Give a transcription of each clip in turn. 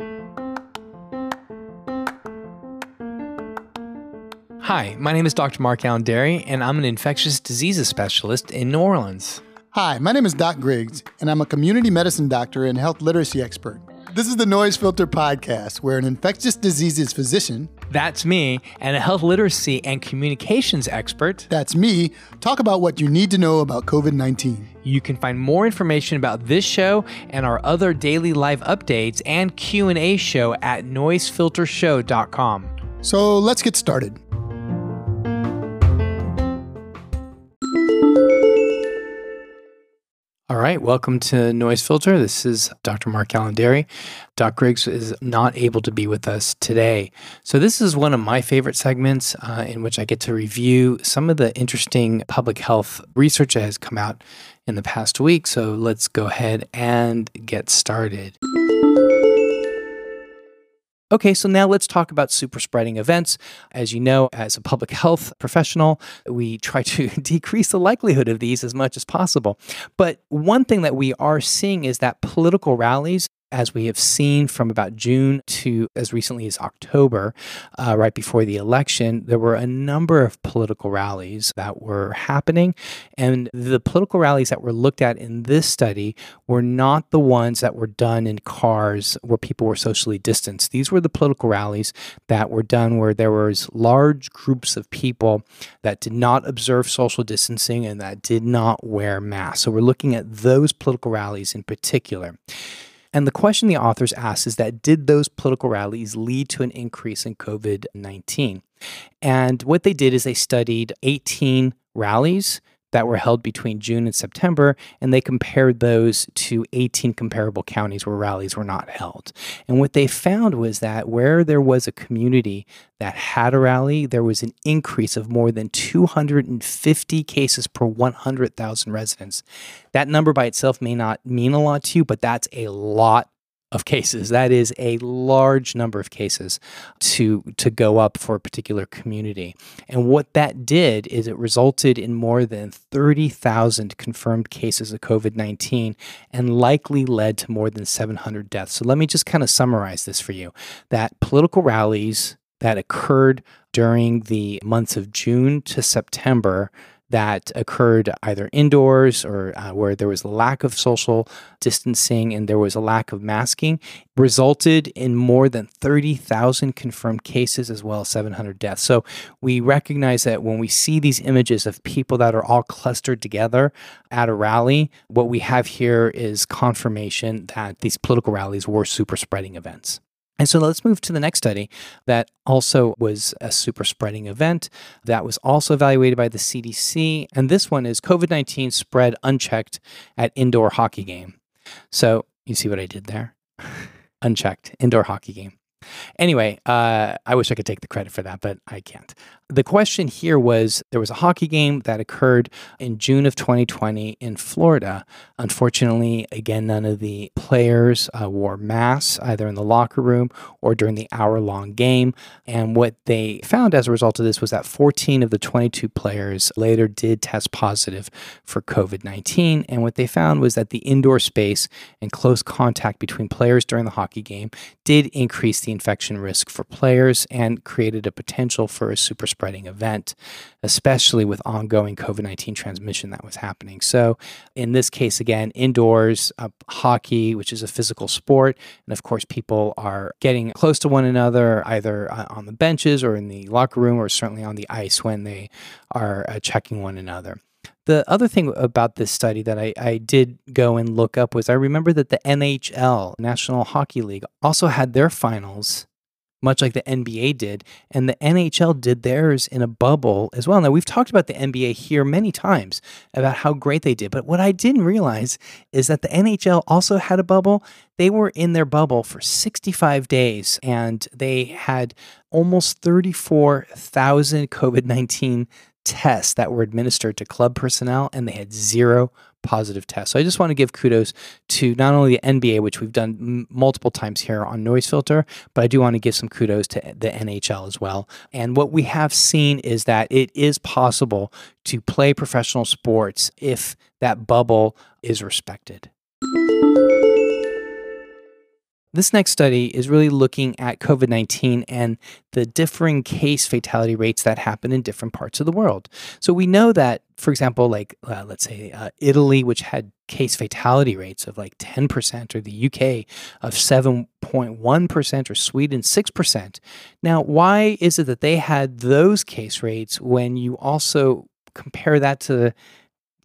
Hi, my name is Dr. Mark Alain Dery, and I'm an infectious diseases specialist in New Orleans. Hi, my name is Doc Griggs, and I'm a community medicine doctor and health literacy expert. This is the Noise Filter Podcast, where an infectious diseases physician, That's me, and a health literacy and communications expert. that's me, talk about what you need to know about COVID 19. You can find more information about this show and our other daily live updates and Q&A show at noisefiltershow.com. So let's get started. All right, welcome to Noise Filter. This is Dr. Mark Alain Doc Griggs is not able to be with us today. So, this is one of my favorite segments uh, in which I get to review some of the interesting public health research that has come out in the past week. So, let's go ahead and get started. Okay, so now let's talk about super spreading events. As you know, as a public health professional, we try to decrease the likelihood of these as much as possible. But one thing that we are seeing is that political rallies as we have seen from about June to as recently as October, uh, right before the election, there were a number of political rallies that were happening. And the political rallies that were looked at in this study were not the ones that were done in cars where people were socially distanced. These were the political rallies that were done where there was large groups of people that did not observe social distancing and that did not wear masks. So we're looking at those political rallies in particular. And the question the authors asked is that did those political rallies lead to an increase in COVID 19? And what they did is they studied 18 rallies that were held between June and September, and they compared those to 18 comparable counties where rallies were not held. And what they found was that where there was a community that had a rally, there was an increase of more than 250 cases per 100,000 residents. That number by itself may not mean a lot to you, but that's a lot of cases. That is a large number of cases to to go up for a particular community. And what that did is it resulted in more than 30,000 confirmed cases of COVID-19 and likely led to more than 700 deaths. So let me just kind of summarize this for you. That political rallies that occurred during the months of June to September that occurred either indoors or uh, where there was lack of social distancing and there was a lack of masking resulted in more than 30,000 confirmed cases as well as 700 deaths. So we recognize that when we see these images of people that are all clustered together at a rally, what we have here is confirmation that these political rallies were super spreading events. And so let's move to the next study that also was a super spreading event that was also evaluated by the CDC. And this one is COVID 19 spread unchecked at indoor hockey game. So you see what I did there? unchecked indoor hockey game. Anyway, uh, I wish I could take the credit for that, but I can't. The question here was there was a hockey game that occurred in June of 2020 in Florida. Unfortunately, again, none of the players uh, wore masks either in the locker room or during the hour long game. And what they found as a result of this was that 14 of the 22 players later did test positive for COVID 19. And what they found was that the indoor space and close contact between players during the hockey game did increase the infection risk for players and created a potential for a super spreading event, especially with ongoing COVID 19 transmission that was happening. So, in this case, again, indoors, uh, hockey, which is a physical sport, and of course, people are getting close to one another either uh, on the benches or in the locker room or certainly on the ice when they are uh, checking one another. The other thing about this study that I, I, did go and look up was I remember that the NHL, National Hockey League, also had their finals much like the NBA did. And the NHL did theirs in a bubble as well. Now, we've talked about the NBA here many times about how great they did. But what I didn't realize is that the NHL also had a bubble. They were in their bubble for 65 days and they had almost 34,000 COVID 19 tests that were administered to club personnel and they had zero positive tests. So I just want to give kudos to not only the NBA, which we've done m- multiple times here on Noise Filter, but I do want to give some kudos to the NHL as well. And what we have seen is that it is possible to play professional sports if that bubble is respected. This next study is really looking at COVID 19 and the differing case fatality rates that happen in different parts of the world. So we know that, for example, like uh, let's say uh, Italy, which had case fatality rates of like 10%, or the UK of 7.1%, or Sweden 6%. Now, why is it that they had those case rates when you also compare that to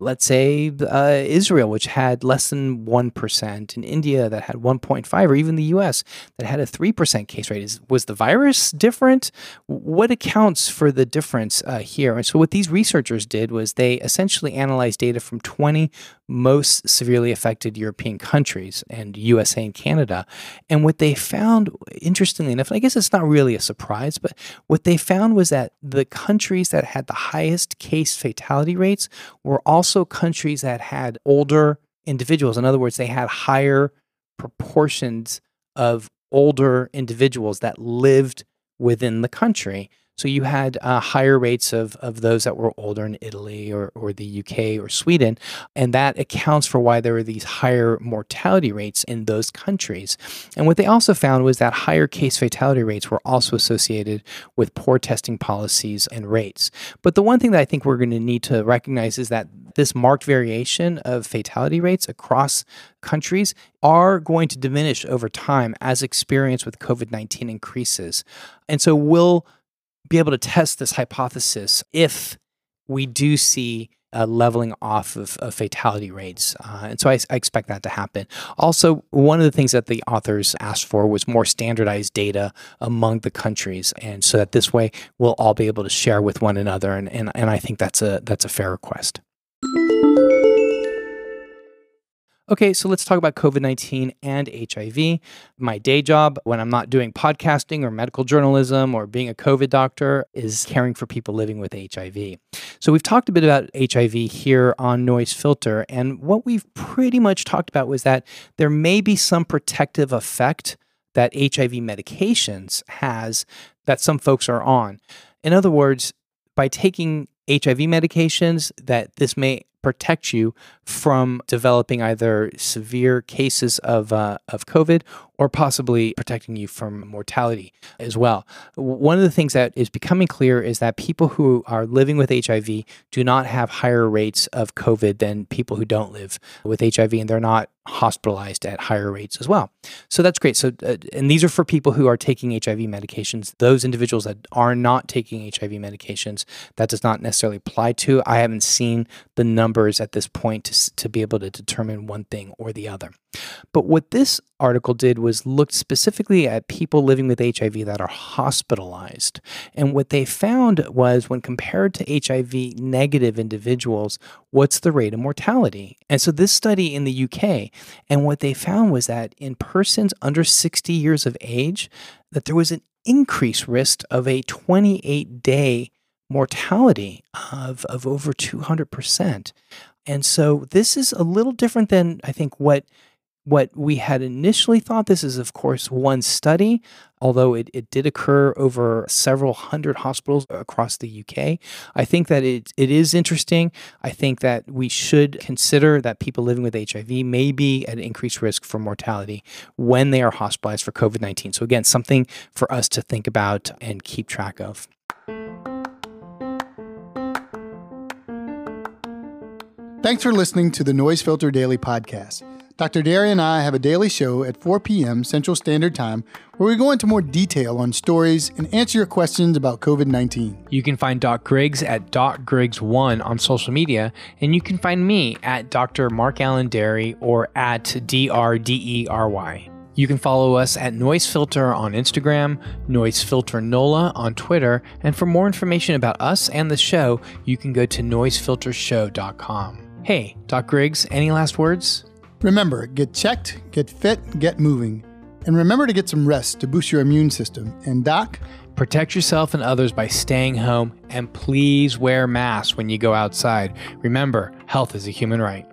let's say uh, Israel, which had less than 1%, and India that had 1.5, or even the US that had a 3% case rate. Is, was the virus different? What accounts for the difference uh, here? And so, what these researchers did was they essentially analyzed data from 20 most severely affected European countries and USA and Canada. And what they found, interestingly enough, I guess it's not really a surprise, but what they found was that the countries that had the highest case fatality rates were also countries that had older individuals. In other words, they had higher proportions of older individuals that lived within the country. So you had uh, higher rates of, of those that were older in Italy or, or the UK or Sweden. And that accounts for why there were these higher mortality rates in those countries. And what they also found was that higher case fatality rates were also associated with poor testing policies and rates. But the one thing that I think we're going to need to recognize is that this marked variation of fatality rates across countries are going to diminish over time as experience with COVID 19 increases. And so we'll be able to test this hypothesis if we do see a leveling off of, of fatality rates. Uh, and so I, I, expect that to happen. Also, one of the things that the authors asked for was more standardized data among the countries. And so that this way we'll all be able to share with one another. And, and, and I think that's a, that's a fair request. Okay, so let's talk about COVID 19 and HIV. My day job, when I'm not doing podcasting or medical journalism or being a COVID doctor, is caring for people living with HIV. So, we've talked a bit about HIV here on Noise Filter, and what we've pretty much talked about was that there may be some protective effect that HIV medications has that some folks are on. In other words, by taking HIV medications, that this may protect you from developing either severe cases of, uh, of COVID or possibly protecting you from mortality as well. One of the things that is becoming clear is that people who are living with HIV do not have higher rates of COVID than people who don't live with HIV, and they're not hospitalized at higher rates as well. So that's great. So, uh, and these are for people who are taking HIV medications. Those individuals that are not taking HIV medications, that does not necessarily apply to. I haven't seen the numbers at this point to, to be able to determine one thing or the other. But what this article did was looked specifically at people living with HIV that are hospitalized. And what they found was when compared to HIV negative individuals, what's the rate of mortality? And so this study in the UK, and what they found was that in persons under 60 years of age, that there was an increased risk of a 28 day mortality of, of over 200%. And so this is a little different than I think what what we had initially thought. This is, of course, one study, although it, it did occur over several hundred hospitals across the UK. I think that it, it is interesting. I think that we should consider that people living with HIV may be at increased risk for mortality when they are hospitalized for COVID 19. So, again, something for us to think about and keep track of. Thanks for listening to the Noise Filter Daily Podcast. Dr. Dery and I have a daily show at 4 p.m. Central Standard Time where we go into more detail on stories and answer your questions about COVID 19. You can find Doc Griggs at Doc Griggs1 on social media, and you can find me at Dr. Mark Alain Dery or at DRDERY. You can follow us at Noise Filter on Instagram, Noise Filter NOLA on Twitter, and for more information about us and the show, you can go to noisefiltershow.com. Hey, Doc Griggs, any last words? Remember, get checked, get fit, get moving. And remember to get some rest to boost your immune system. And, Doc? Protect yourself and others by staying home, and please wear masks when you go outside. Remember, health is a human right.